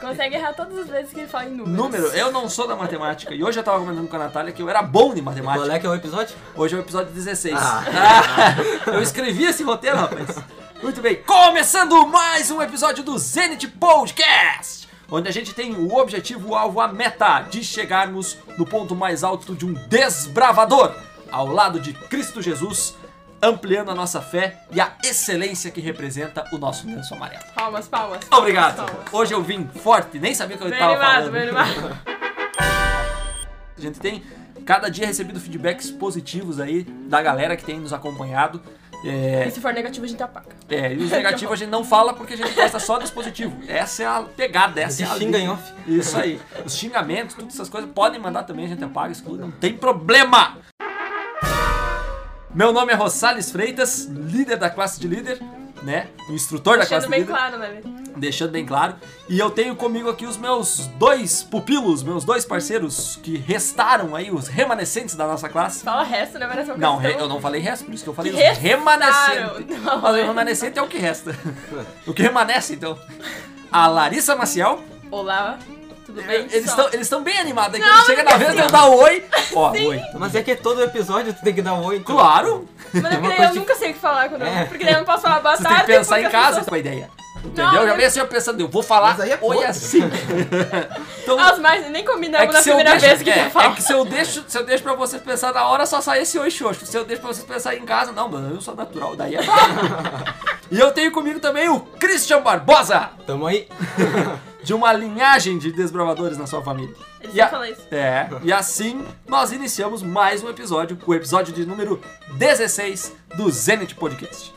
Consegue errar todas as vezes que ele fala em números. Número, eu não sou da matemática. E hoje eu tava comentando com a Natália que eu era bom em matemática. Qual é que é o episódio? Hoje é o episódio 16. Ah. Ah, eu escrevi esse roteiro, rapaz. Muito bem, começando mais um episódio do Zenit Podcast, onde a gente tem o objetivo, o alvo, a meta de chegarmos no ponto mais alto de um desbravador, ao lado de Cristo Jesus, ampliando a nossa fé e a excelência que representa o nosso lenço amarelo. Palmas, palmas. palmas, Obrigado. palmas. Hoje eu vim forte, nem sabia o que eu estava falando. bem animado. A gente tem cada dia recebido feedbacks positivos aí da galera que tem nos acompanhado. É, E se for negativo, a gente apaga. é, e os negativos a gente não fala porque a gente gosta só dos positivos. Essa é a pegada, essa é a xinga em off. Isso aí. Os xingamentos, todas essas coisas, podem mandar também, a gente apaga, exclui, não tem problema! Meu nome é Rosales Freitas, líder da classe de líder, né? O instrutor da classe Deixando de bem líder. claro, né? Deixando bem claro. E eu tenho comigo aqui os meus dois pupilos, meus dois parceiros que restaram aí, os remanescentes da nossa classe. Fala resto, né? Parece uma Não, re- eu não falei resto, por isso que eu falei Que os remanescentes. não, Mas o é. remanescente é o que resta. o que remanesce, então. A Larissa Maciel. Olá, tudo bem? Eles estão eles tão bem animados aí. Quando chega na vez de eu dar oi. Ó, oi. Mas é que todo episódio tu tem que dar um oi. então. Claro. Mas é É eu de- nunca sei o que falar quando É. eu... Porque daí eu não posso falar boa Você tarde. tem que pensar em porque as casa pessoas- com a ideia. Entendeu? Não, Já eu- vem assim eu pensando, eu vou falar Mas aí é oi podre. assim. então, As mais nem combinamos na eu primeira deixo- vez que é, ia falar. é que se eu deixo, se eu deixo pra vocês pensar na hora, só sai esse oi xoxo. Se eu deixo pra vocês pensar em casa, não, mano, eu sou natural, daí é E eu tenho comigo também o Christian Barbosa, Tamo aí. de uma linhagem de desbravadores na sua família. Eles E a- isso. É, e assim nós iniciamos mais um episódio, o episódio de número 16 do Zenit Podcast.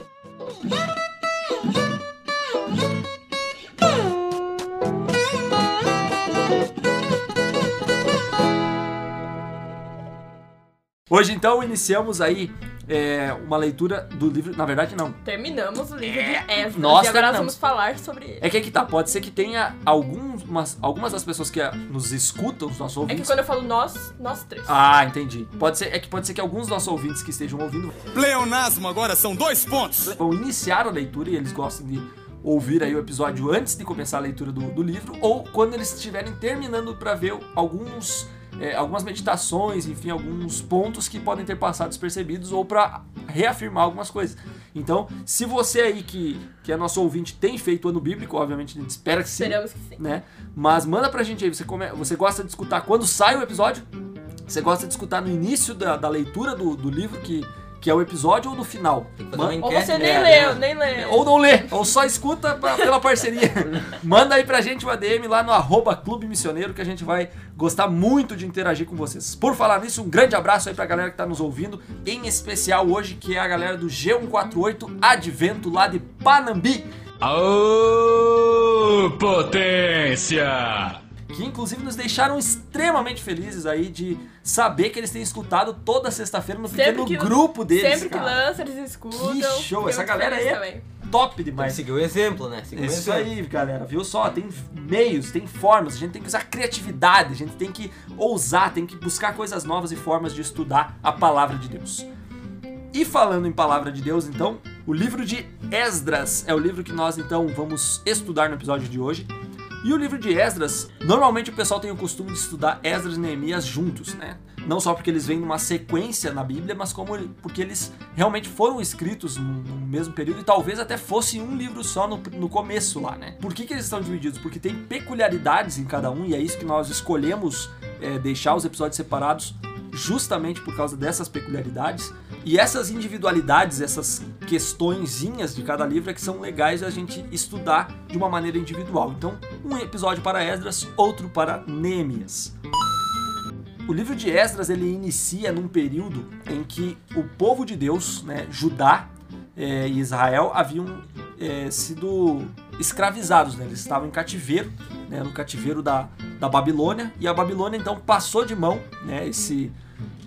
Hoje então iniciamos aí é, uma leitura do livro, na verdade não, Terminamos o livro de Esdras. É, nós e agora nós vamos falar sobre ele. É que aqui tá, pode ser que tenha algumas, algumas das pessoas que ah, nos escutam, os nossos É que ouvintes. quando eu falo nós, nós três. Ah, entendi. Pode ser, é que pode ser que alguns dos nossos ouvintes que estejam ouvindo Pleonasmo agora são dois pontos. vão iniciar a leitura e eles gostam de ouvir aí o episódio antes de começar a leitura do, do livro ou quando eles estiverem terminando para ver alguns é, algumas meditações, enfim, alguns pontos que podem ter passado despercebidos ou para reafirmar algumas coisas. Então, se você aí que, que é nosso ouvinte tem feito o ano bíblico, obviamente a gente espera que sim, Esperamos que sim. né? Mas manda pra gente aí, você, come... você gosta de escutar quando sai o episódio? Você gosta de escutar no início da, da leitura do, do livro, que, que é o episódio, ou no final? Man- Ou você nem é, leu, né? nem leu. Ou não lê, ou só escuta pra- pela parceria. Manda aí pra gente o ADM lá no arroba Clube Missioneiro, que a gente vai gostar muito de interagir com vocês. Por falar nisso, um grande abraço aí pra galera que tá nos ouvindo, em especial hoje, que é a galera do G148 Advento, lá de Panambi. Aô, potência! Que inclusive nos deixaram extremamente felizes aí de saber que eles têm escutado toda sexta-feira no pequeno que- grupo deles, Sempre que cara. lança, eles escutam. Que show, essa galera aí é também. Top que demais. seguir o exemplo, né? Seguir o Isso exemplo. aí, galera, viu só? Tem meios, tem formas, a gente tem que usar criatividade, a gente tem que ousar, tem que buscar coisas novas e formas de estudar a palavra de Deus. E falando em palavra de Deus, então, o livro de Esdras é o livro que nós então vamos estudar no episódio de hoje. E o livro de Esdras, normalmente o pessoal tem o costume de estudar Esdras e Neemias juntos, né? Não só porque eles vêm numa sequência na Bíblia, mas como porque eles realmente foram escritos no, no mesmo período e talvez até fosse um livro só no, no começo lá, né? Por que, que eles estão divididos? Porque tem peculiaridades em cada um e é isso que nós escolhemos é, deixar os episódios separados justamente por causa dessas peculiaridades. E essas individualidades, essas questõezinhas de cada livro é que são legais a gente estudar de uma maneira individual. Então, um episódio para Esdras, outro para Neemias. O livro de Esdras ele inicia num período em que o povo de Deus, né, Judá eh, e Israel, haviam eh, sido escravizados, né? eles estavam em cativeiro, né, no cativeiro da, da Babilônia, e a Babilônia então passou de mão, né, esse,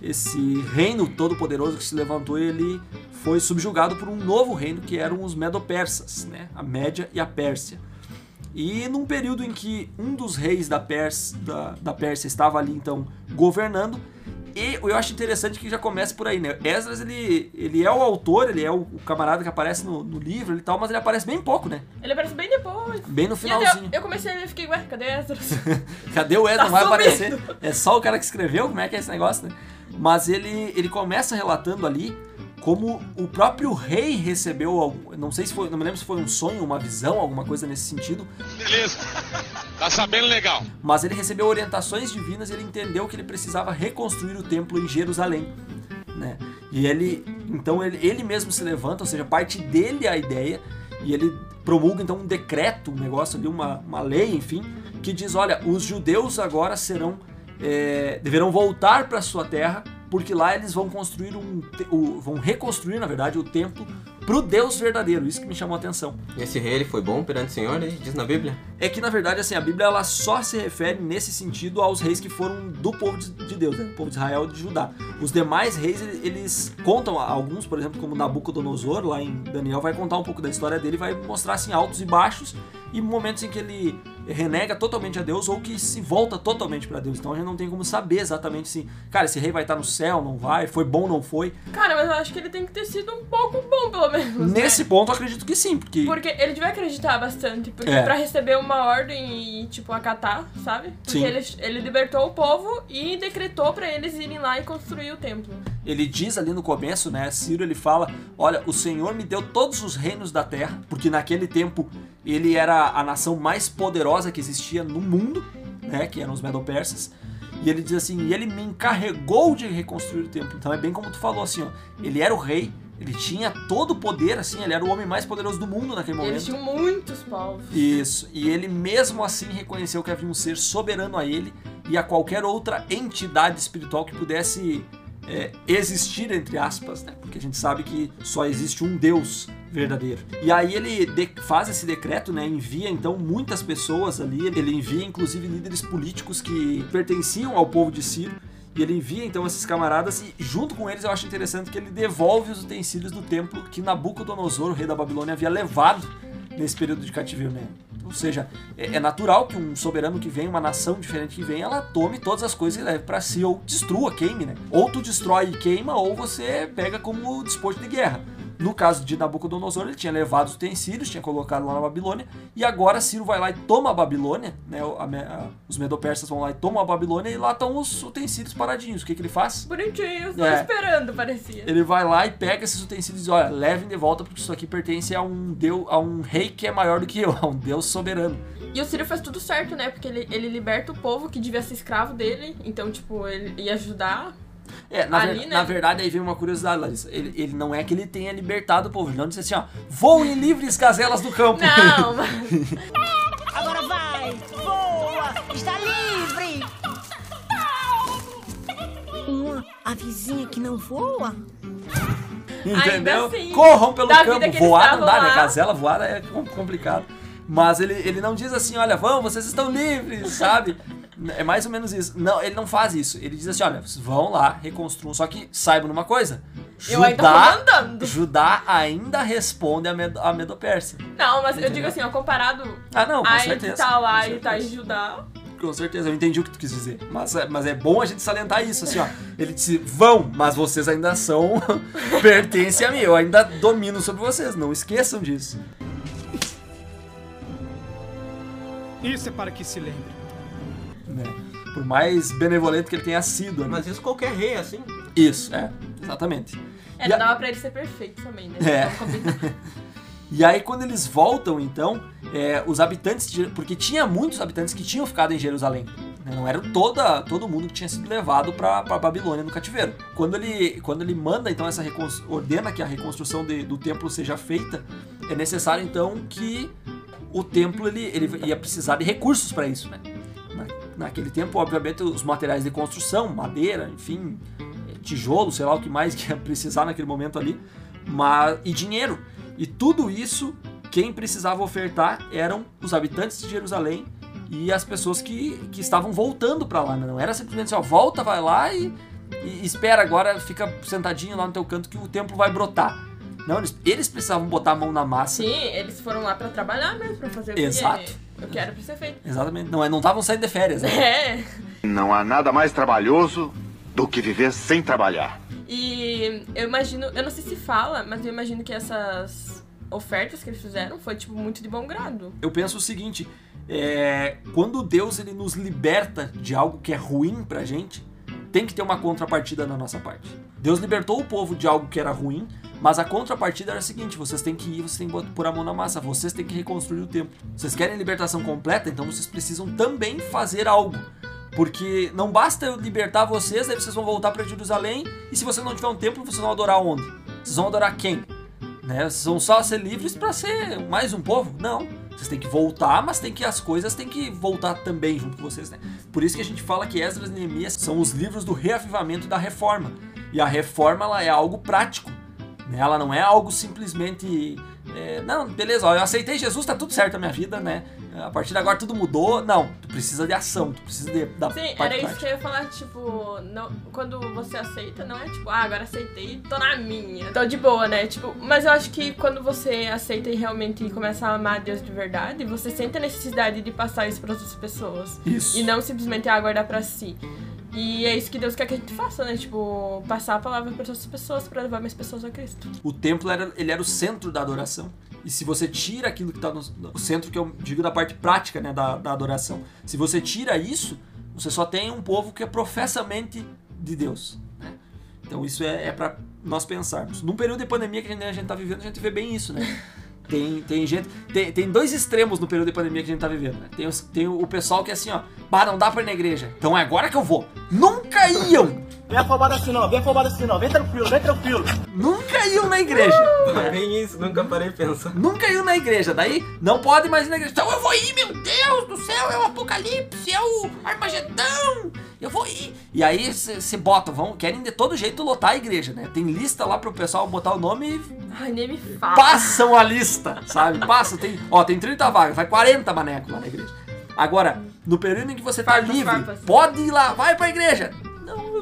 esse reino todo-poderoso que se levantou, ele foi subjugado por um novo reino que eram os Medo-Persas, né, a Média e a Pérsia. E num período em que um dos reis da Pérsia, da, da Pérsia estava ali então governando, E eu acho interessante que já começa por aí, né? Esdras, ele, ele é o autor, ele é o, o camarada que aparece no, no livro e tal, mas ele aparece bem pouco, né? Ele aparece bem depois. Bem no finalzinho. eu, eu comecei a ler e fiquei, ué, cadê Esdras? Cadê o Ezra? Tá vai sumindo. aparecer. É só o cara que escreveu? Como é que é esse negócio, né? Mas ele, ele começa relatando ali como o próprio rei recebeu, algum- não sei se foi, não me lembro se foi um sonho, uma visão, alguma coisa nesse sentido, Beleza. Tá sabendo legal. mas ele recebeu orientações divinas e ele entendeu que ele precisava reconstruir o templo em Jerusalém, né? E ele, então ele, ele mesmo se levanta, ou seja, parte dele a ideia e ele promulga então um decreto, um negócio ali, uma, uma lei, enfim, que diz, olha, os judeus agora serão é, deverão voltar para sua terra porque lá eles vão construir um, o- vão reconstruir na verdade o templo pro Deus verdadeiro. Isso que me chamou a atenção. Esse rei ele foi bom perante o Senhor, né? diz na Bíblia. É que na verdade assim a Bíblia ela só se refere nesse sentido aos reis que foram do povo de de Deus, né? o povo de Israel e de Judá. Os demais reis ele- eles contam alguns, por exemplo, como Nabucodonosor lá em Daniel vai contar um pouco da história dele, vai mostrar assim altos e baixos e momentos em que ele renega totalmente a Deus ou que se volta totalmente para Deus. Então a gente não tem como saber exatamente se, cara, esse rei vai estar no céu, não vai, foi bom, não foi. Cara, mas eu acho que ele tem que ter sido um pouco bom, pelo menos. né? Nesse ponto eu acredito que sim, porque Porque ele devia acreditar bastante. Porque É. pra receber uma ordem e, tipo, acatar, sabe? Porque Sim. ele, ele libertou o povo e decretou pra eles irem lá e construir o templo. Ele diz ali no começo, né? Ciro ele fala: Olha, o Senhor me deu todos os reinos da terra, porque naquele tempo ele era a nação mais poderosa que existia no mundo, né? Que eram os Medo-Persas. E ele diz assim: E ele me encarregou de reconstruir o templo. Então é bem como tu falou, assim, ó. Ele era o rei, ele tinha todo o poder, assim, ele era o homem mais poderoso do mundo naquele momento. eles tinham muitos povos. Isso, e ele mesmo assim reconheceu que havia um ser soberano a ele e a qualquer outra entidade espiritual que pudesse é, existir, entre aspas, né? Porque a gente sabe que só existe um Deus verdadeiro. E aí ele faz esse decreto, né? Envia então muitas pessoas ali, ele envia inclusive líderes políticos que pertenciam ao povo de Ciro. E ele envia então esses camaradas e junto com eles eu acho interessante que ele devolve os utensílios do templo que Nabucodonosor, o rei da Babilônia, havia levado nesse período de cativeiro, né? Ou seja, é, é natural que um soberano que vem, uma nação diferente que vem, ela tome todas as coisas e leve pra si, ou destrua, queime, né? Ou tu destrói e queima, ou você pega como despojo de guerra. No caso de Nabucodonosor, ele tinha levado os utensílios, tinha colocado lá na Babilônia, e agora Ciro vai lá e toma a Babilônia, né? a a- os medopersas vão lá e tomam a Babilônia, e lá estão os utensílios paradinhos. O que, que ele faz? Bonitinho, só É. esperando, parecia. Ele vai lá e pega esses utensílios e diz, olha, levem de volta porque isso aqui pertence a um deus, a um rei que é maior do que eu, a um deus soberano. E o Ciro faz tudo certo, né? Porque ele, ele liberta o povo que devia ser escravo dele. Então, tipo, ele ia ajudar. É, na, Ali, ver- né? na verdade aí vem uma curiosidade, Larissa. Ele, ele não é que ele tenha libertado o povo, ele não disse assim, ó, voem livres gazelas do campo. Não, mas... Agora vai! Voa! Está livre! Uma avizinha que não voa? Entendeu? Assim, Corram pelo campo. Voar não dá, né? Gazela voar é com- complicado. Mas ele, ele não diz assim, olha, vão, vocês estão livres, sabe? É mais ou menos isso. Não, ele não faz isso. Ele diz assim, olha, vocês vão lá, reconstruam. Só que saibam numa coisa. Eu ainda tô Judá. Judá ainda responde a, Med a Medopérsia. Não, mas eu Entendeu? digo assim, ó, comparado Ah, não, com a certeza. tá lá e tá. Judá. Com certeza, eu entendi o que tu quis dizer. Mas, é- mas é bom a gente salientar isso, assim, ó. Ele disse, vão, mas vocês ainda são, pertencem a mim. Eu ainda domino sobre vocês, não esqueçam disso. Isso é para que se lembre. Né? Por mais benevolente que ele tenha sido. né? Mas isso qualquer rei é assim. Isso, é, exatamente. É, E não a- dava pra ele ser perfeito também, né? É. Combinar. E aí, quando eles voltam, então, é, os habitantes. De, porque tinha muitos habitantes que tinham ficado em Jerusalém. né? Não era toda, todo mundo que tinha sido levado para Babilônia no cativeiro. Quando ele, quando ele manda, então, essa ordena que a reconstrução de- do templo seja feita, é necessário, então, que o templo ele, ele ia precisar de recursos para isso, né? Na- naquele tempo, obviamente, os materiais de construção, madeira, enfim, eh, tijolo, sei lá o que mais que ia precisar naquele momento ali, mas, e dinheiro. E tudo isso, quem precisava ofertar eram os habitantes de Jerusalém e as pessoas que, que estavam voltando para lá. né? Não era simplesmente assim, ó, volta, vai lá e, e espera agora, fica sentadinho lá no teu canto que o templo vai brotar. Não, eles, eles precisavam botar a mão na massa. Sim, eles foram lá pra trabalhar mesmo, pra fazer o Exato. Que era pra ser feito. Exatamente. Não, é- não estavam saindo de férias, né? É, Não há nada mais trabalhoso do que viver sem trabalhar. E eu imagino, eu não sei se fala, mas eu imagino que essas ofertas que eles fizeram foi tipo muito de bom grado. Eu penso o seguinte, é, quando Deus ele nos liberta de algo que é ruim pra gente, tem que ter uma contrapartida na nossa parte. Deus libertou o povo de algo que era ruim, mas a contrapartida era a seguinte: vocês têm que ir, vocês têm que pôr a mão na massa, vocês têm que reconstruir o templo. Vocês querem libertação completa, então vocês precisam também fazer algo. Porque não basta eu libertar vocês, aí vocês vão voltar para Jerusalém, e se você não tiver um templo, vocês vão adorar onde? Vocês vão adorar quem? Né? Vocês vão só ser livres para ser mais um povo? Não. Vocês têm que voltar, mas tem que as coisas têm que voltar também junto com vocês, né? Por isso que a gente fala que Esdras e Neemias são os livros do reavivamento da reforma. E a reforma ela é algo prático. Né? Ela não é algo simplesmente. é, não, beleza, ó, eu aceitei Jesus, tá tudo certo na minha vida, né? A partir de agora tudo mudou. Não, tu precisa de ação, tu precisa de, da Sim, parte era isso que eu ia falar, tipo, não, quando você aceita, não é tipo, ah, agora aceitei, tô na minha. Tô de boa, né? Tipo, mas eu acho que quando você aceita e realmente começa a amar Deus de verdade, você sente a necessidade de passar isso para outras pessoas. Isso. E não simplesmente aguardar pra si. E é isso que Deus quer que a gente faça, né? Tipo, passar a palavra para outras pessoas, para levar mais pessoas a Cristo. O templo era, ele era o centro da adoração. E se você tira aquilo que está no, no centro, que eu digo da parte prática né, da, da adoração, se você tira isso, você só tem um povo que é professamente de Deus. né? Então isso é, é para nós pensarmos. Num período de pandemia que a gente, a gente tá vivendo, a gente vê bem isso, né? Tem, tem gente. Tem, tem dois extremos no período de pandemia que a gente tá vivendo. Né? Tem, os- tem o pessoal que é assim, ó. Bah, não dá pra ir na igreja. Então é agora que eu vou. Nunca iam! Vem afobado assim não, vem afobado assim não, vem tranquilo, vem tranquilo. Nunca iam na igreja. né? Bem isso, nunca parei pensando. Nunca iam na igreja. Daí não pode mais ir na igreja. Então eu vou ir, meu Deus do céu, é o apocalipse, é o Armagedão. Eu vou ir. E aí você bota, vão, querem de todo jeito lotar a igreja, né? Tem lista lá pro pessoal botar o nome e Ai, nem me fala. passam a lista, sabe? Passa, tem, ó, tem 30 vagas, vai 40 manecos lá na igreja. Agora, no período em que você tá Farpas, livre, farpas. pode ir lá, vai pra igreja.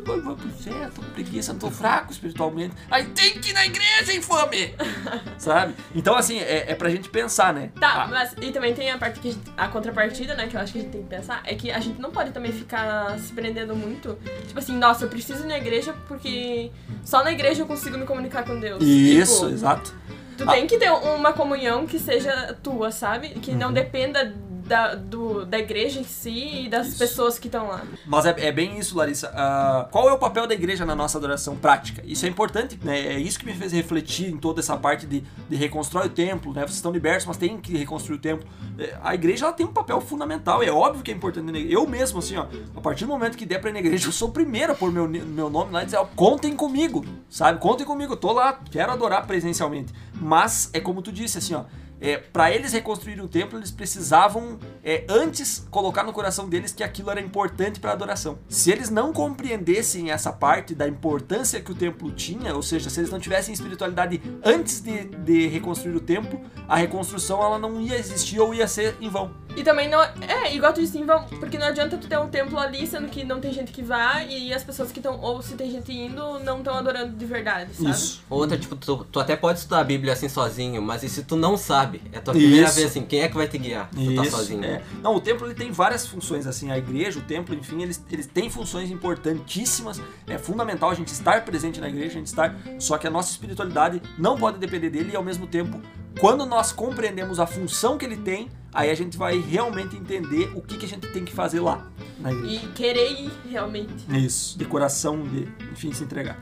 Não, eu vou, vou pro céu, tô com preguiça, não tô fraco espiritualmente. Aí tem que ir na igreja, infame! sabe? Então, assim, é, é pra gente pensar, né? Tá, Ah, mas e também tem a parte que a, gente- a contrapartida, né, que eu acho que a gente tem que pensar, é que a gente não pode também ficar se prendendo muito. Tipo assim, nossa, eu preciso ir na igreja porque só na igreja eu consigo me comunicar com Deus. Isso, Tipo, exato. tu Ah. tem que ter uma comunhão que seja tua, sabe? Que Uhum. não dependa da, do, da igreja em si e das Isso. pessoas que estão lá. Mas é, é bem isso, Larissa. Ah, qual é o papel da igreja na nossa adoração prática? Isso é importante, né? É isso que me fez refletir em toda essa parte de, de reconstrói o templo, né? Vocês estão libertos, mas tem que reconstruir o templo. É, A igreja ela tem um papel fundamental, é óbvio que é importante. Eu mesmo, assim, ó, a partir do momento que der pra ir na igreja, eu sou o primeiro a pôr meu, meu nome lá e dizer, ó, contem comigo, sabe? Contem comigo, eu tô lá, quero adorar presencialmente. Mas é como tu disse, assim, ó. É, para eles reconstruírem o templo, eles precisavam é, antes colocar no coração deles que aquilo era importante para a adoração. Se eles não compreendessem essa parte da importância que o templo tinha, ou seja, se eles não tivessem espiritualidade antes de, de reconstruir o templo, a reconstrução ela não ia existir ou ia ser em vão. E também não. É, igual tu disse, vão, porque não adianta tu ter um templo ali, sendo que não tem gente que vai, e as pessoas que estão, ou se tem gente indo, não estão adorando de verdade, sabe? Outra, tipo, tu, tu até pode estudar a Bíblia assim sozinho, mas e se tu não sabe? É a tua primeira Isso. vez assim, quem é que vai te guiar? Se tu tá sozinho. é. Não, o templo ele tem várias funções, assim, a igreja, o templo, enfim, eles, eles têm funções importantíssimas. É fundamental a gente estar presente na igreja, a gente estar. Só que a nossa espiritualidade não pode depender dele e ao mesmo tempo, quando nós compreendemos a função que ele tem, aí a gente vai realmente entender o que, que a gente tem que fazer lá na igreja. E querer ir realmente. Isso, de coração, de, enfim, se entregar.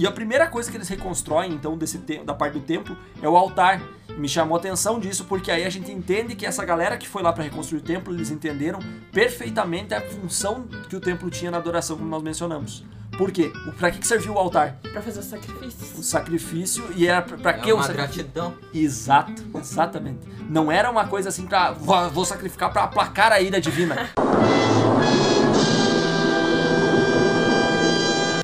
E a primeira coisa que eles reconstroem, então, desse da parte do templo, é o altar. E me chamou a atenção disso, porque aí a gente entende que essa galera que foi lá para reconstruir o templo, eles entenderam perfeitamente a função que o templo tinha na adoração, como nós mencionamos. Por quê? Para que, serviu o altar? Pra fazer os sacrifícios. O sacrifício, e era para É que o uma sacrifício? gratidão. Exato, exatamente. Não era uma coisa assim pra. Vou, vou sacrificar pra aplacar a ira divina.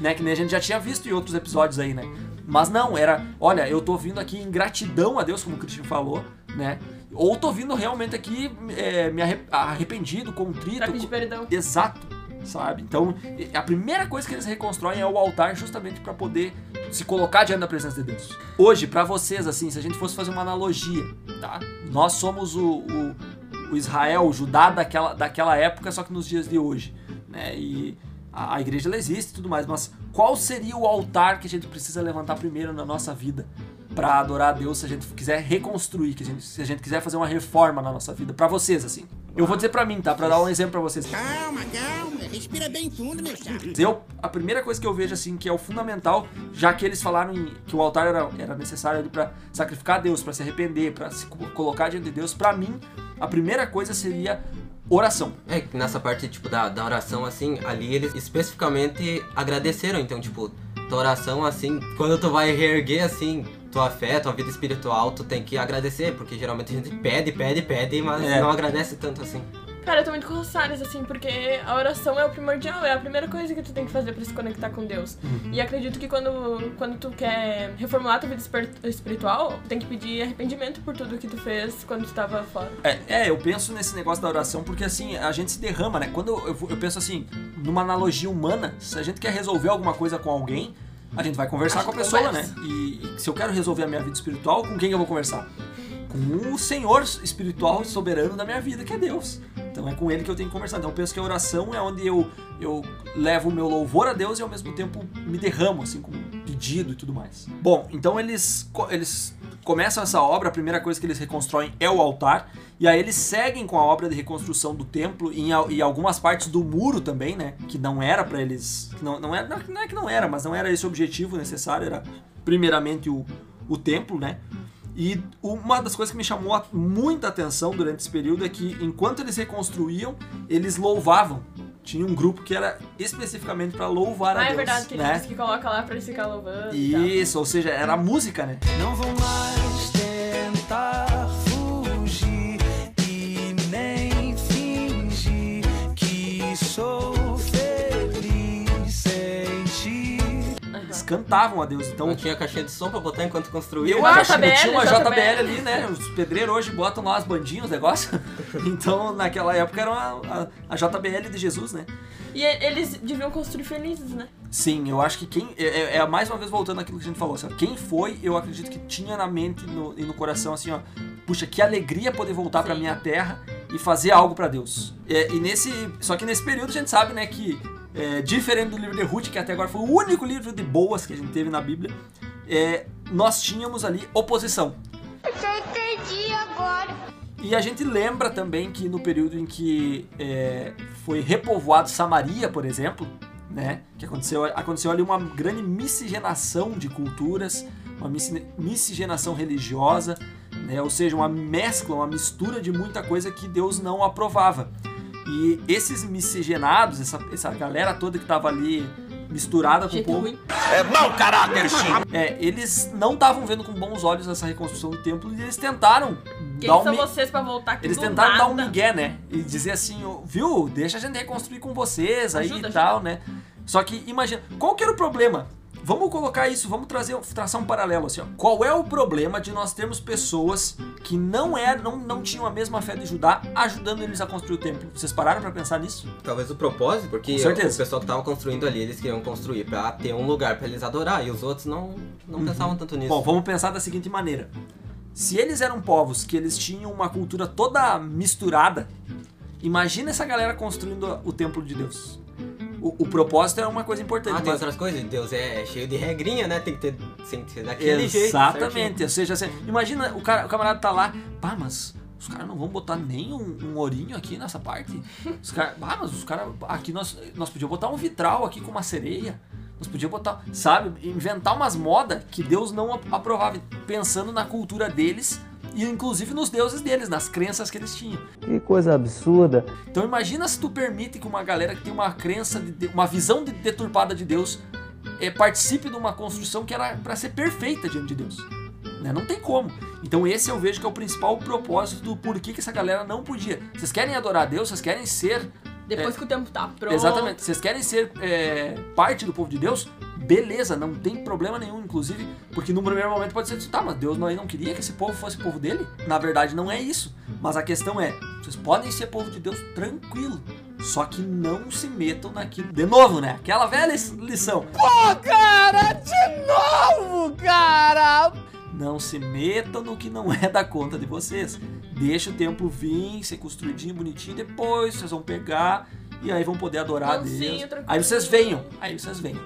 né, que nem a gente já tinha visto em outros episódios aí, né? Mas não, era, olha, eu tô vindo aqui em gratidão a Deus, como o Christian falou, né? Ou tô vindo realmente aqui é, me arre- arrependido, contrito. Pra pedir perdão. Exato, sabe? Então, a primeira coisa que eles reconstroem é o altar justamente para poder se colocar diante da presença de Deus. Hoje, pra vocês, assim, se a gente fosse fazer uma analogia, tá? Nós somos o, o, o Israel, o Judá daquela, daquela época, só que nos dias de hoje, né? E a, a igreja ela existe e tudo mais, mas qual seria o altar que a gente precisa levantar primeiro na nossa vida pra adorar a Deus se a gente quiser reconstruir, que a gente, se a gente quiser fazer uma reforma na nossa vida? Pra vocês, assim. Eu vou dizer pra mim, tá? Pra dar um exemplo pra vocês. Calma, calma. Respira bem fundo, meu chapa. Eu, a primeira coisa que eu vejo assim que é o fundamental, já que eles falaram em- que o altar era, era necessário para sacrificar a Deus, para se arrepender, para se co- colocar diante de Deus, pra mim, a primeira coisa seria oração. É, que nessa parte, tipo, da, da oração, assim, ali eles especificamente agradeceram. Então, tipo, tua oração, assim, quando tu vai reerguer, assim, tua fé, tua vida espiritual, tu tem que agradecer, porque geralmente a gente pede, pede, pede, mas É. não agradece tanto assim. Cara, eu tô muito com o Salles, assim, porque a oração é o primordial, é a primeira coisa que tu tem que fazer pra se conectar com Deus. E acredito que quando, quando tu quer reformular tua vida espiritual, tem que pedir arrependimento por tudo que tu fez quando tu tava fora. É, é, eu penso nesse negócio da oração porque assim, a gente se derrama, né? Quando eu, eu, eu penso assim, numa analogia humana, se a gente quer resolver alguma coisa com alguém, a gente vai conversar A com a pessoa, conversa. né? E, e se eu quero resolver a minha vida espiritual, com quem eu vou conversar? Com o Senhor espiritual soberano da minha vida, que é Deus. Então é com ele que eu tenho que conversar. Então eu penso que a oração é onde eu, eu levo o meu louvor a Deus e ao mesmo tempo me derramo, assim, com pedido e tudo mais. Bom, então eles, eles começam essa obra, a primeira coisa que eles reconstroem é o altar, e aí eles seguem com a obra de reconstrução do templo e, e algumas partes do muro também, né? Que não era pra eles. Não, não, era, não, não é que não era, mas não era esse o objetivo necessário, era primeiramente o, o templo, né? E uma das coisas que me chamou a- muita atenção durante esse período é que enquanto eles reconstruíam, eles louvavam. Tinha um grupo que era especificamente pra louvar a Ah, Deus. é verdade, que ele né? disse que coloca lá pra eles ficar louvando. e tal. Isso, ou seja, era música, né? Não vou mais cantavam a Deus. Então, Não tinha caixinha de som pra botar enquanto construía. eu O acho que JBL, tinha uma JBL. JBL ali, né? Os pedreiros hoje botam lá as bandinhas, os negócios. Então, naquela época era uma- a, a JBL de Jesus, né? E e- eles deviam construir felizes, né? Sim, eu acho que quem. É, é- é mais uma vez voltando àquilo que a gente falou, assim, ó, quem foi, eu acredito que tinha na mente no- e no coração assim, ó. Puxa, que alegria poder voltar pra Sim. minha terra e fazer algo pra Deus. É, e nesse. Só que nesse período a gente sabe, né, que. É, diferente do livro de Ruth, que até agora foi o único livro de boas que a gente teve na Bíblia, é, nós tínhamos ali oposição. Já entendi agora. E a gente lembra também que no período em que é, foi repovoado Samaria, por exemplo, né, que aconteceu, aconteceu ali uma grande miscigenação de culturas, uma misci- miscigenação religiosa, né, ou seja, uma mescla, uma mistura de muita coisa que Deus não aprovava. E esses miscigenados, essa, essa galera toda que estava ali misturada com o povo, ruim. É mau caráter, sim. é, eles não estavam vendo com bons olhos essa reconstrução do templo e eles tentaram Quem dar um são mi- vocês pra voltar aqui eles do tentaram dar um nada? migué, né? E dizer assim, viu? Deixa a gente reconstruir com vocês aí Ajuda, e tal, né? Só que imagina, qual que era o problema? Vamos colocar isso, vamos trazer, traçar um paralelo assim, ó. Qual é o problema de nós termos pessoas que não é, não, não tinham a mesma fé de Judá ajudando eles a construir o templo? Vocês pararam pra pensar nisso? Talvez o propósito, porque o pessoal que tava construindo ali, eles queriam construir pra ter um lugar pra eles adorar, e os outros não, não pensavam tanto nisso. Bom, vamos pensar da seguinte maneira. Se eles eram povos que eles tinham uma cultura toda misturada, imagina essa galera construindo o templo de Deus. O, o propósito é uma coisa importante. ah, tem mas- outras coisas? Deus é cheio de regrinha, né? Tem que ter, tem que ser daquele jeito. Exatamente. Ou seja, assim, imagina o, cara, o camarada tá lá, pá, mas os caras não vão botar nem um, um ourinho aqui nessa parte. Os caras, ah, mas os caras, aqui nós, nós podíamos botar um vitral aqui com uma sereia. Nós podíamos botar, sabe, inventar umas modas que Deus não ap- aprovava, pensando na cultura deles e inclusive nos deuses deles, nas crenças que eles tinham. Que coisa absurda. Então imagina se tu permite que uma galera que tem uma crença, de, uma visão de- deturpada de Deus, eh, participe de uma construção que era para ser perfeita diante de Deus. Né? Não tem como. Então esse eu vejo que é o principal propósito do porquê que essa galera não podia. Vocês querem adorar a Deus, vocês querem ser... Depois É. que o tempo tá pronto. Exatamente. Vocês querem ser é, parte do povo de Deus? Beleza, não tem problema nenhum, inclusive, porque no primeiro momento pode ser assim, tá, mas Deus não, queria que esse povo fosse povo dele? Na verdade, não é isso. Mas a questão é, vocês podem ser povo de Deus tranquilo. Só que não se metam naquilo. De novo, né? Aquela velha lição. Pô, cara, de novo, cara! Não se metam no que não é da conta de vocês. Deixa o templo vir, ser construidinho, bonitinho. Depois vocês vão pegar e aí vão poder adorar a Deus. Aí vocês venham. Aí vocês venham.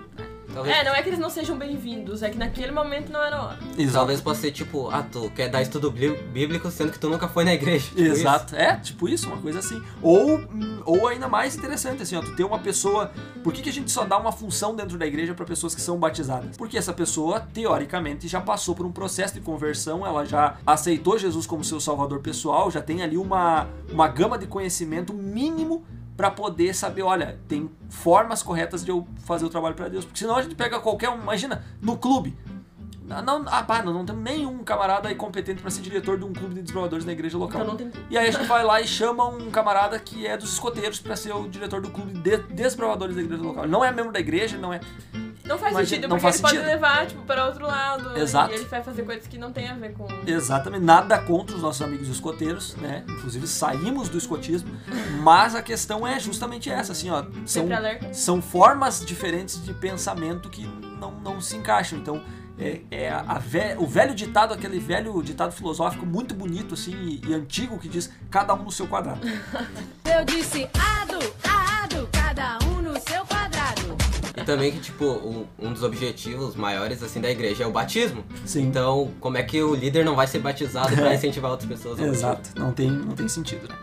Talvez, É, não é que eles não sejam bem-vindos, é que naquele momento não era hora. talvez possa ser tipo, ah, tu quer dar estudo bí- bíblico sendo que tu nunca foi na igreja. Tipo isso. Exato, é, tipo isso, uma coisa assim. Ou, ou ainda mais interessante, assim, ó, tu ter uma pessoa. Por que, que a gente só dá uma função dentro da igreja para pessoas que são batizadas? Porque essa pessoa, teoricamente, já passou por um processo de conversão, ela já aceitou Jesus como seu salvador pessoal, já tem ali uma, uma gama de conhecimento mínimo para poder saber, olha, tem formas corretas de eu fazer o trabalho para Deus. Porque senão a gente pega qualquer um, imagina, no clube. Não, ah, pá, não, não temos nenhum camarada aí competente para ser diretor de um clube de desbravadores na igreja local. Então não tem E aí a gente vai lá e chama um camarada que é dos escoteiros para ser o diretor do clube de desbravadores da igreja local. Ele não é membro da igreja, não é. Não faz Mas sentido, não porque faz ele pode sentido. levar, tipo, para outro lado. Exato. E ele vai fazer coisas que não tem a ver com. Exatamente, nada contra os nossos amigos escoteiros, né? Inclusive saímos do escotismo, mas a questão é justamente essa, assim, ó. São, Sempre alerta. são formas diferentes de pensamento que não, não se encaixam. Então, é, é a ve- o velho ditado, aquele velho ditado filosófico muito bonito, assim, e, e antigo, que diz cada um no seu quadrado. Eu disse ado, ado, cada um no seu quadrado. E também que, tipo, o- um dos objetivos maiores, assim, da igreja é o batismo. Sim. Então, como é que o líder não vai ser batizado pra incentivar outras pessoas batismo? Exato, não tem, não tem sentido, né?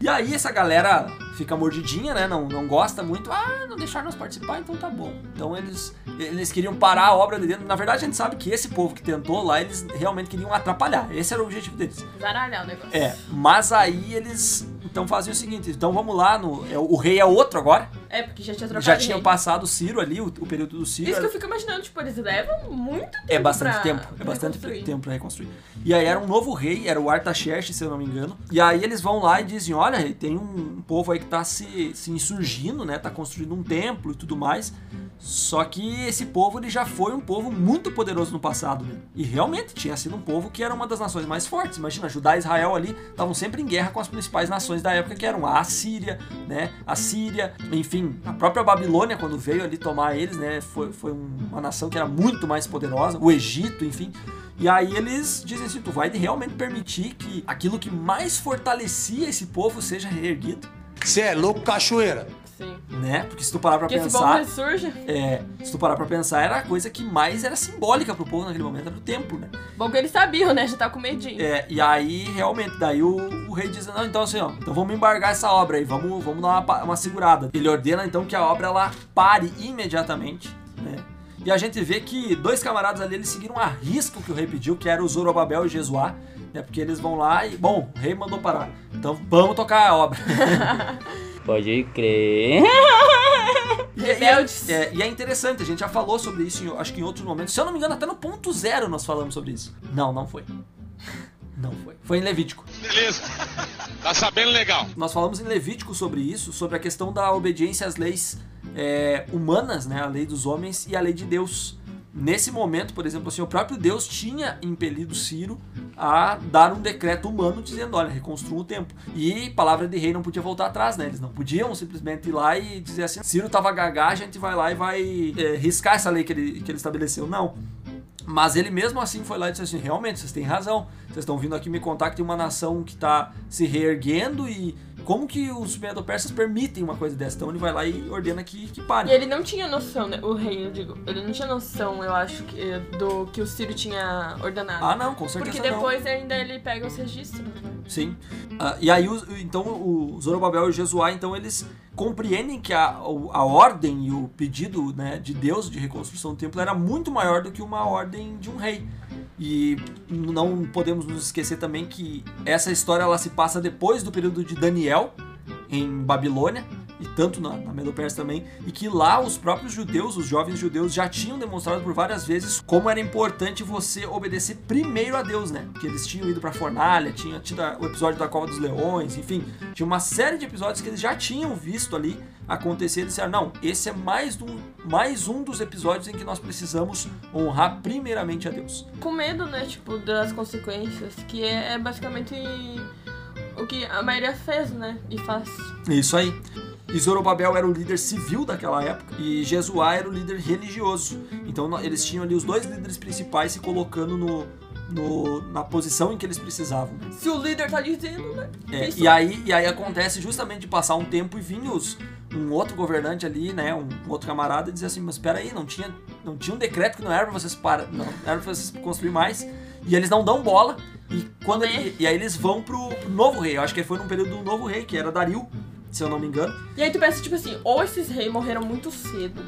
E aí essa galera fica mordidinha, né? Não, não gosta muito. Ah, não deixaram nós participar, então tá bom. Então eles, eles queriam parar a obra de dentro. Na verdade, a gente sabe que esse povo que tentou lá, eles realmente queriam atrapalhar. Esse era o objetivo deles. Zaralhar o negócio. É, mas aí eles então fazem o seguinte: então vamos lá, no, é, o rei é outro agora. É, porque já tinha trocado Já tinham rei. passado o Ciro ali, o, o período do Ciro. Isso que era- eu fico imaginando, tipo, eles levam muito tempo. é bastante pra- tempo, é bastante tempo pra reconstruir. E aí era um novo rei, era o Artaxerxes, se eu não me engano. E aí eles vão lá e dizem, olha, tem um povo aí que tá se, se insurgindo, né? Tá construindo um templo e tudo mais. Só que esse povo ele já foi um povo muito poderoso no passado, né? E realmente tinha sido um povo que era uma das nações mais fortes. Imagina, Judá e Israel ali estavam sempre em guerra com as principais nações da época, que eram a Assíria, né? A Síria, enfim, a própria Babilônia, quando veio ali tomar eles, né? Foi, foi um- uma nação que era muito mais poderosa, o Egito, enfim. E aí eles dizem assim: tu vai realmente permitir que aquilo que mais fortalecia esse povo seja reerguido? Você é louco, cachoeira. Sim. Né? Porque se tu parar pra Porque esse pensar. ressurge. É, se tu parar pra pensar, era a coisa que mais era simbólica pro povo naquele momento, era o templo, né? Bom que eles sabiam, né? Já tá com medinho. É, e aí, realmente, daí o, o rei diz, não, então assim, ó, então vamos embargar essa obra aí, vamos, vamos dar uma, uma segurada. Ele ordena, então, que a obra, ela pare imediatamente, né? E a gente vê que dois camaradas ali, eles seguiram a risco que o rei pediu, que era o Zorobabel e Jesuá, né? Porque eles vão lá e, bom, o rei mandou parar. Então, vamos tocar a obra. Pode crer. E, e é, é, e é interessante, a gente já falou sobre isso, em, acho que em outros momentos. Se eu não me engano, até no ponto zero nós falamos sobre isso. Não, não foi. Não foi. Foi em Levítico. Beleza. Tá sabendo legal. Nós falamos em Levítico sobre isso, sobre a questão da obediência às leis é, humanas, né? A lei dos homens e a lei de Deus. Nesse momento, por exemplo, assim, o próprio Deus tinha impelido Ciro a dar um decreto humano dizendo, olha, reconstrua o templo. E palavra de rei não podia voltar atrás, né? Eles não podiam simplesmente ir lá e dizer assim, Ciro tava gagá, a gente vai lá e vai é, riscar essa lei que ele, que ele estabeleceu. Não. Mas ele mesmo assim foi lá e disse assim: realmente, vocês têm razão. Vocês estão vindo aqui me contar que tem uma nação que está se reerguendo e como que os medo-persas permitem uma coisa dessa? Então ele vai lá e ordena que, que pare. E ele não tinha noção, né? O rei, eu digo, ele não tinha noção, eu acho, que, do que o Ciro tinha ordenado. Ah, não, com certeza Porque não. depois ainda ele pega os registros, né? Sim. Ah, e aí, os- então, o Zorobabel e o Jesuá, então, eles compreendem que a, o- a ordem e o pedido né, de Deus de reconstrução do templo era muito maior do que uma ordem de um rei. E não podemos nos esquecer também que essa história ela se passa depois do período de Daniel, em Babilônia, e tanto na, na Medo-Pérsia também, e que lá os próprios judeus, os jovens judeus, já tinham demonstrado por várias vezes como era importante você obedecer primeiro a Deus, né? Porque eles tinham ido pra fornalha, tinha tido o episódio da Cova dos Leões, enfim, tinha uma série de episódios que eles já tinham visto ali acontecer e disseram, não, esse é mais um, mais um dos episódios em que nós precisamos honrar primeiramente a Deus. Com medo, né? Tipo, das consequências, que é, é basicamente o que a maioria fez, né? E faz. Isso aí. E Zorobabel era o líder civil daquela época e Jesuá era o líder religioso. Então eles tinham ali os dois líderes principais se colocando no, no- na posição em que eles precisavam. Se o líder tá dizendo, né? É, e, aí, e aí acontece justamente de passar um tempo e vir os, um outro governante ali, né, um, um outro camarada e dizer assim, mas espera aí, não tinha, não tinha um decreto que não era pra vocês para, não era pra vocês construir mais. E eles não dão bola. E, quando ele- e aí eles vão pro, pro novo rei. Eu acho que foi num período do novo rei, que era Dario, se eu não me engano. E aí tu pensa, tipo assim, ou esses reis morreram muito cedo,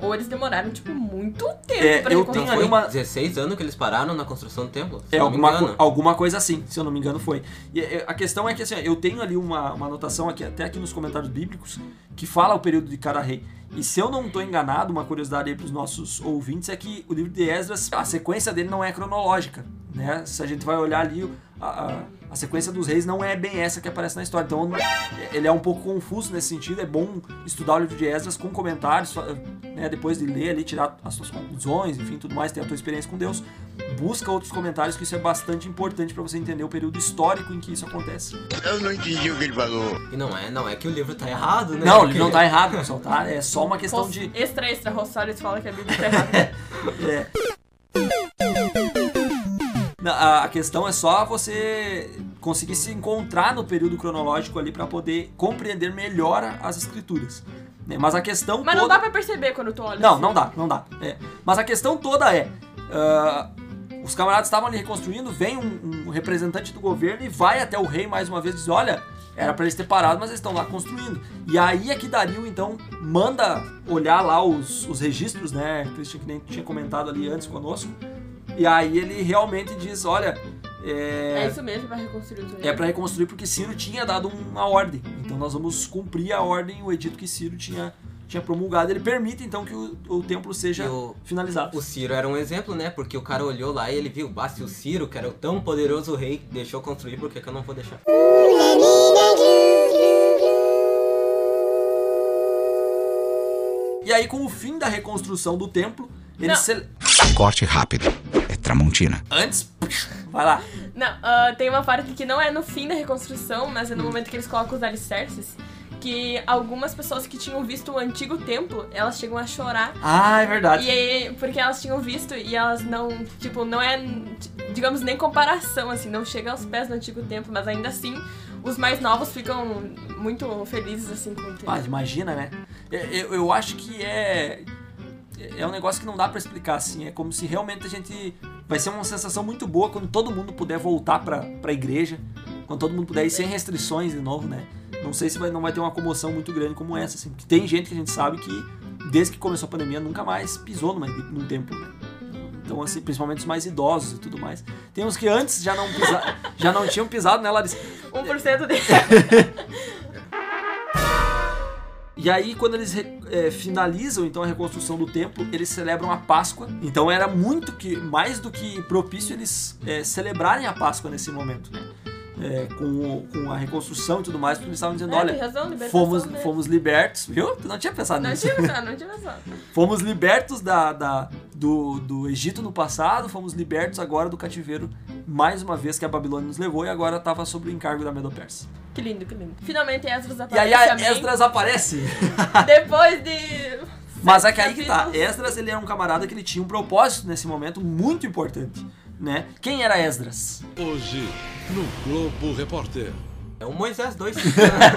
ou eles demoraram, tipo, muito tempo É, pra eu tenho ali uma- 16 anos que eles pararam na construção do templo. se É, alguma, engano. co- alguma coisa assim, se eu não me engano foi. E é, a questão é que assim, ó, eu tenho ali uma, uma anotação aqui, até aqui nos comentários bíblicos, que fala o período de cada rei. E se eu não estou enganado, uma curiosidade aí para os nossos ouvintes é que o livro de Esdras, a sequência dele não é cronológica, né? Se a gente vai olhar ali, a, a, a sequência dos reis não é bem essa que aparece na história. Então ele é um pouco confuso nesse sentido. É bom estudar o livro de Esdras com comentários, né? depois de ler ali, tirar as suas conclusões, enfim, tudo mais, ter a tua experiência com Deus. Busca outros comentários, que isso é bastante importante para você entender o período histórico em que isso acontece. Eu não entendi o que ele falou. E não é, não é que o livro tá errado, né? Não, o Porque- livro não tá errado, pessoal, tá? É só uma questão de. Extra, extra, Rosales fala que a Bíblia tá errada. É. A questão é só você conseguir se encontrar no período cronológico ali para poder compreender melhor as escrituras. né? Mas a questão Mas não toda... dá pra perceber quando tu olha Não, assim. não dá, não dá. É. Mas a questão toda é. ah, os camaradas estavam ali reconstruindo, vem um, um representante do governo e vai até o rei mais uma vez e diz: Olha, era pra eles ter parado, mas eles estão lá construindo. E aí é que Dario, então, manda olhar lá os, os registros, né? Christian, que nem tinha comentado ali antes conosco. E aí ele realmente diz: Olha. É isso mesmo pra reconstruir o É para reconstruir porque Ciro tinha dado uma ordem. Então nós vamos cumprir a ordem, o edito que Ciro tinha, tinha promulgado. Ele permite então que o, o templo seja o- finalizado. O Ciro era um exemplo, né? Porque o cara olhou lá e ele viu, se o Ciro, que era o tão poderoso rei, deixou construir, por que, que eu não vou deixar? E aí, com o fim da reconstrução do templo, eles cele- Corte rápido. É Tramontina. Antes, vai lá. Não, ah, tem uma parte que não é no fim da reconstrução, mas é no momento que eles colocam os alicerces, que algumas pessoas que tinham visto o antigo templo, elas chegam a chorar. Ah, é verdade. E porque elas tinham visto e elas não, tipo, não é, digamos, nem comparação, assim, não chega aos pés do antigo templo, mas ainda assim, os mais novos ficam muito felizes, assim, com o templo. Ah, imagina, né? Eu, eu- acho que é. É um negócio que não dá pra explicar assim. É como se realmente a gente. Vai ser uma sensação muito boa quando todo mundo puder voltar pra, pra igreja. Quando todo mundo puder ir sem restrições de novo, né? Não sei se vai, não vai ter uma comoção muito grande como essa, assim. Porque tem gente que a gente sabe que, desde que começou a pandemia, nunca mais pisou numa, num templo, né? Então, assim, principalmente os mais idosos e tudo mais. Tem uns que antes já não, pisa, já não tinham pisado, né, Larissa? 1% deles. E aí, quando eles é, finalizam então a reconstrução do templo, eles celebram a Páscoa. Então era muito que mais do que propício eles é, celebrarem a Páscoa nesse momento, né? É, com, com a reconstrução e tudo mais, porque eles estavam dizendo, É, olha, razão, fomos, né? fomos libertos, viu? Tu não tinha pensado Não nisso. tinha pensado, não tinha pensado. Fomos libertos da, da- do, do Egito no passado, fomos libertos agora do cativeiro, mais uma vez que a Babilônia nos levou e agora estava sob o encargo da Medo-Persa. Que lindo, que lindo. Finalmente Esdras E aparece. aí a amém. Esdras aparece. Depois de. Mas é que aí que tá. Esdras, ele era um camarada que ele tinha um propósito nesse momento muito importante, né? Quem era Esdras? Hoje, no Globo Repórter. É o Moisés 2.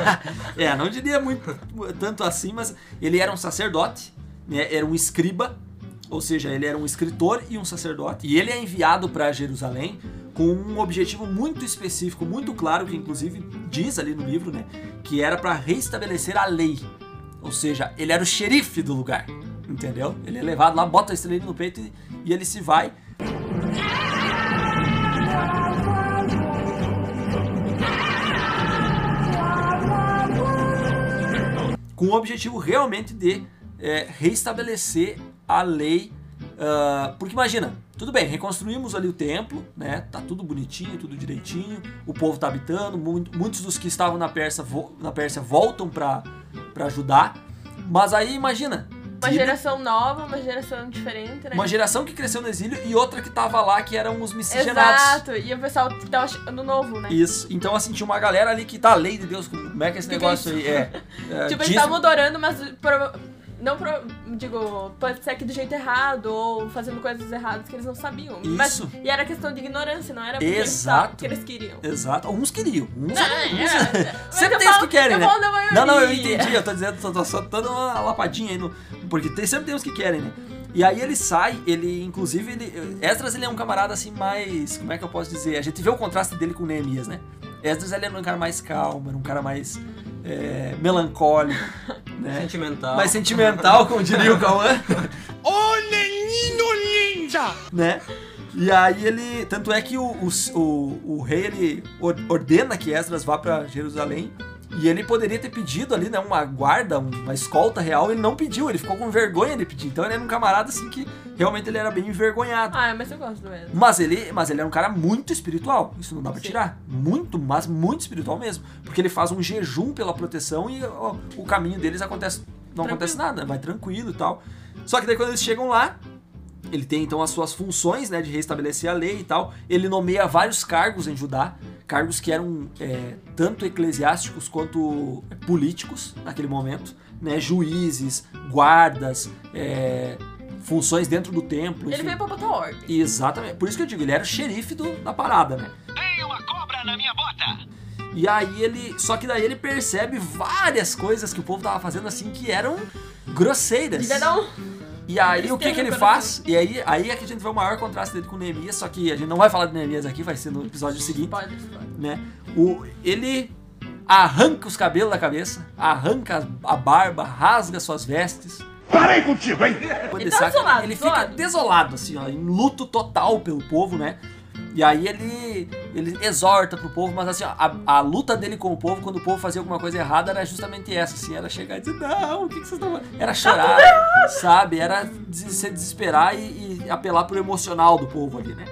É, não diria muito tanto assim, mas ele era um sacerdote, né? Era um escriba, ou seja, ele era um escritor e um sacerdote. E ele é enviado para Jerusalém com um objetivo muito específico, muito claro, que inclusive diz ali no livro, né? Que era para restabelecer a lei. Ou seja, ele era o xerife do lugar, entendeu? Ele é levado lá, bota a estrelinha no peito e, e ele se vai. com o objetivo realmente de é, reestabelecer a lei. ah, porque imagina, tudo bem, reconstruímos ali o templo, né? Tá tudo bonitinho, tudo direitinho, o povo tá habitando, mu- muitos dos que estavam na Pérsia, na Pérsia voltam para Judá. Mas aí imagina, Uma geração nova, uma geração diferente, né? Uma geração que cresceu no exílio e outra que tava lá, que eram os miscigenados. Exato, e o pessoal tava achando novo, né? Isso. Então, assim, tinha uma galera ali que tá, lei de Deus, como é que é esse Que que negócio é aí? É. é, tipo, eles estavam adorando, mas não pro, digo, pode ser que do jeito errado ou fazendo coisas erradas que eles não sabiam. Mas, Isso. e era questão de ignorância, não era porque Exato. que eles queriam. Exato. Uns queriam. Uns, Não, é, mas sempre tem os que querem, né? Não, não, eu entendi. Eu tô dizendo, tô, tô só dando uma lapadinha aí no. Porque tem, sempre tem os que querem, né? E aí ele sai, ele, inclusive, ele. Esdras ele é um camarada assim mais. Como é que eu posso dizer? A gente vê o contraste dele com Neemias, né? Esdras ele era um cara mais calmo, era um cara mais é, melancólico, né? Sentimental. Mais sentimental, como diria o Cauã. Ô menino linda! né? E aí ele. Tanto é que o, o, o, o rei ele or- ordena que Esdras vá pra Jerusalém. E ele poderia ter pedido ali, né, uma guarda, uma escolta real, ele não pediu, ele ficou com vergonha de pedir. Então ele era um camarada assim que realmente ele era bem envergonhado. Ah, mas eu gosto do Ezra. Mas ele, mas ele era um cara muito espiritual, isso não dá pra Sim. tirar. Muito, mas muito espiritual mesmo. Porque ele faz um jejum pela proteção e ó, o caminho deles acontece, não Tranquilo. acontece nada, vai tranquilo e tal. Só que daí quando eles chegam lá, ele tem então as suas funções, né, de restabelecer a lei e tal. Ele nomeia vários cargos em Judá, cargos que eram é, tanto eclesiásticos quanto políticos naquele momento, né, juízes, guardas, é, funções dentro do templo. Ele enfim. veio pra botar ordem. Exatamente. Por isso que eu digo, ele era o xerife do- da parada, né? Tem uma cobra na minha bota! E aí ele. Só que daí ele percebe várias coisas que o povo tava fazendo assim que eram grosseiras. Devia dar um... E aí o que, que ele faz? E aí, aí é que a gente vê o maior contraste dele com Neemias, só que a gente não vai falar de Neemias aqui, vai ser no episódio seguinte, Pode, pode. né? O, ele arranca os cabelos da cabeça, arranca a barba, rasga suas vestes. Parei contigo, hein? Ele tá desolado, ele fica desolado. desolado, assim, ó, em luto total pelo povo, né? E aí ele, ele exorta pro povo, mas assim, ó, a, a luta dele com o povo, quando o povo fazia alguma coisa errada, era justamente essa, assim, era chegar e dizer, não, o que, que vocês estão fazendo? Era chorar, sabe? Era se desesperar e, e apelar pro emocional do povo ali, né?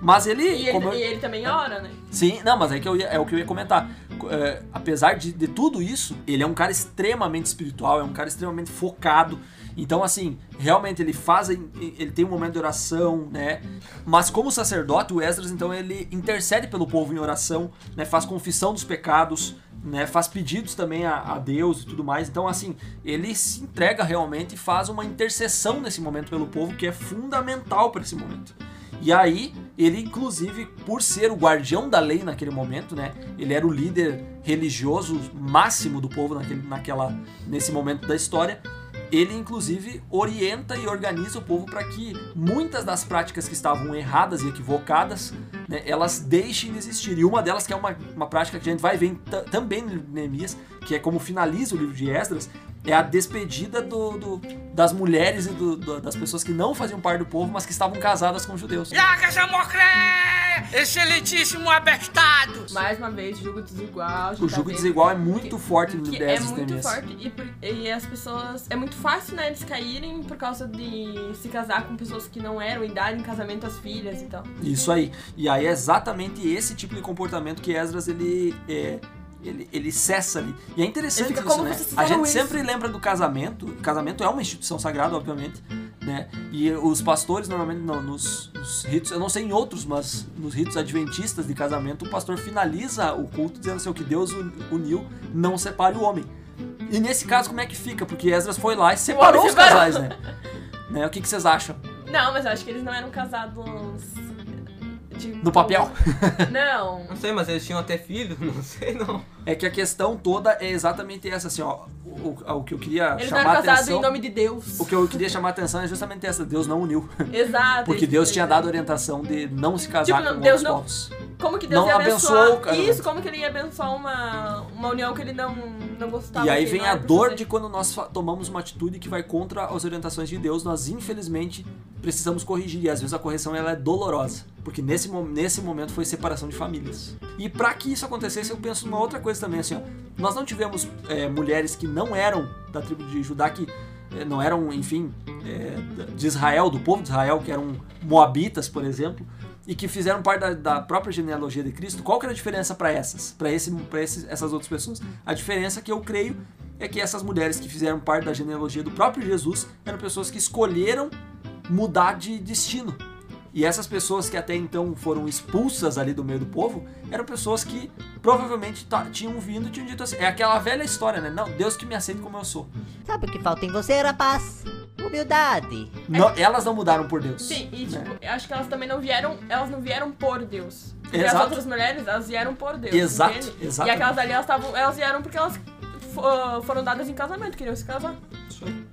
Mas ele, E ele, como eu- e ele também ora, né? Sim, não, mas é, que eu ia- é o que eu ia comentar. É, apesar de, de tudo isso, ele é um cara extremamente espiritual, é um cara extremamente focado. Então, assim, realmente ele faz, ele tem um momento de oração, né? Mas como sacerdote, o Esdras, então, ele intercede pelo povo em oração, né? Faz confissão dos pecados, né? Faz pedidos também a, a Deus e tudo mais. Então, assim, ele se entrega realmente e faz uma intercessão nesse momento pelo povo que é fundamental para esse momento. E aí, ele inclusive, por ser o guardião da lei naquele momento, né? Ele era o líder religioso máximo do povo naquele, naquela, nesse momento da história. Ele inclusive orienta e organiza o povo para que muitas das práticas que estavam erradas e equivocadas, né, elas deixem de existir. E uma delas que é uma, uma prática que a gente vai ver em ta- também em Neemias, que é como finaliza o livro de Esdras, é a despedida do, do- das mulheres e do- do- das pessoas que não faziam parte do povo, mas que estavam casadas com judeus. Jamocré! Excelentíssimo abestado! Mais uma vez, jugo desigual. O tá jugo vendo desigual é muito forte no que de é e muito forte e, por- e as pessoas é muito fácil né eles caírem por causa de se casar com pessoas que não eram e darem em casamento às filhas e tal Isso aí. E aí é exatamente esse tipo de comportamento que Esdras ele é, ele, ele cessa ali. E é interessante isso, como né? A gente isso? sempre lembra do casamento. O casamento é uma instituição sagrada, obviamente, né? E os pastores normalmente não, nos, nos ritos, eu não sei em outros, mas nos ritos adventistas de casamento, o pastor finaliza o culto dizendo assim, o que Deus uni- uniu, não separe o homem. E nesse caso, como é que fica? Porque Esdras foi lá e separou os separou. casais, né? né? O que, que vocês acham? não mas eu acho que eles não eram casados de No papel? não Não sei, mas eles tinham até filho, não sei não. É que a questão toda é exatamente essa, assim, ó. O, o- o que eu queria eles não chamar eram a casados atenção. em nome de Deus O que eu queria chamar a atenção é justamente essa, Deus não uniu. exato Porque eles- Deus tinha dado orientação de não se casar Tipo, com Deus outros não- povos. Como que Deus não ia abençoou abençoar o casamento. isso como que ele ia abençoar uma uma união que ele não não gostava E aí vem a dor fazer. de quando nós tomamos uma atitude que vai contra as orientações de Deus, nós infelizmente precisamos corrigir. E às vezes a correção ela é dolorosa, porque nesse, nesse momento foi separação de famílias. E para que isso acontecesse, eu penso numa outra coisa também, assim, ó. Nós não tivemos é, mulheres que não eram da tribo de Judá, que é, não eram, enfim, é, de Israel, do povo de Israel, que eram moabitas, por exemplo, e que fizeram parte da, da própria genealogia de Cristo. Qual que era a diferença para essas, para esse, essas outras pessoas? A diferença que eu creio é que essas mulheres que fizeram parte da genealogia do próprio Jesus eram pessoas que escolheram mudar de destino. E essas pessoas que até então foram expulsas ali do meio do povo eram pessoas que provavelmente tinham vindo e tinham dito assim: é aquela velha história, né? Não, Deus que me aceita como eu sou. Sabe o que falta em você, rapaz? Humildade. Não, elas não mudaram por Deus. Sim, e né? tipo, eu acho que elas também não vieram, elas não vieram por Deus. Porque as Exato. outras mulheres, elas vieram por Deus. Exato, exatamente. E aquelas ali, elas, tavam, elas vieram porque elas fo- foram dadas em casamento, queriam se casar. Isso aí.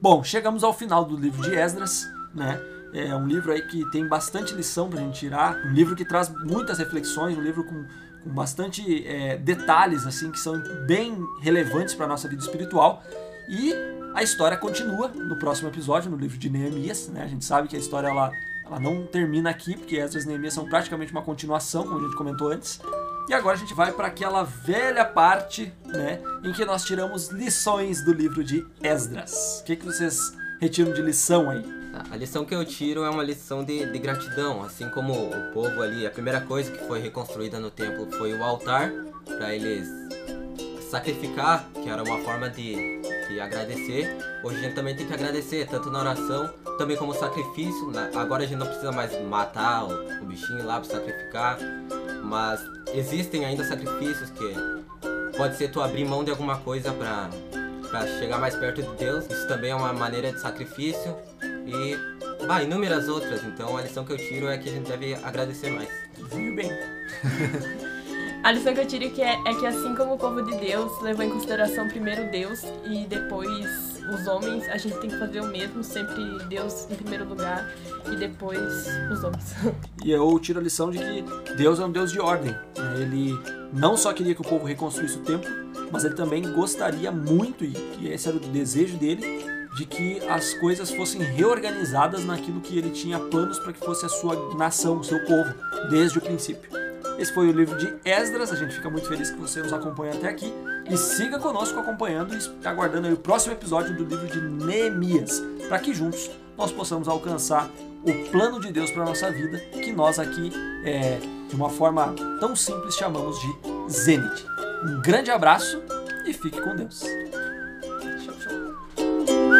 Bom, chegamos ao final do livro de Esdras, né? É um livro aí que tem bastante lição pra gente tirar, um livro que traz muitas reflexões, um livro com, com bastante é, detalhes assim que são bem relevantes para nossa vida espiritual. E a história continua no próximo episódio, no livro de Neemias, né? A gente sabe que a história ela, ela não termina aqui, porque Esdras e Neemias são praticamente uma continuação, como a gente comentou antes. E agora a gente vai para aquela velha parte, né, em que nós tiramos lições do livro de Esdras. O que, que vocês retiram de lição aí? A lição que eu tiro é uma lição de, de gratidão, assim como o povo ali, a primeira coisa que foi reconstruída no templo foi o altar, para eles sacrificar, que era uma forma de, de agradecer. Hoje a gente também tem que agradecer, tanto na oração, também como sacrifício. Na- agora a gente não precisa mais matar o, o bichinho lá para sacrificar, mas existem ainda sacrifícios que pode ser tu abrir mão de alguma coisa para chegar mais perto de Deus. Isso também é uma maneira de sacrifício e bah, inúmeras outras. Então a lição que eu tiro é que a gente deve agradecer mais. Viu bem. A lição que eu tiro que é, é que assim como o povo de Deus levou em consideração primeiro Deus e depois os homens, a gente tem que fazer o mesmo, sempre Deus em primeiro lugar e depois os homens. E eu tiro a lição de que Deus é um Deus de ordem. né? Ele não só queria que o povo reconstruísse o templo, mas ele também gostaria muito, e que esse era o desejo dele, de que as coisas fossem reorganizadas naquilo que ele tinha planos para que fosse a sua nação, o seu povo, desde o princípio. Esse foi o livro de Esdras, a gente fica muito feliz que você nos acompanha até aqui. E siga conosco acompanhando e aguardando o próximo episódio do livro de Neemias, para que juntos nós possamos alcançar o plano de Deus para nossa vida, que nós aqui, é, de uma forma tão simples, chamamos de Zenit. Um grande abraço e fique com Deus. Show, show.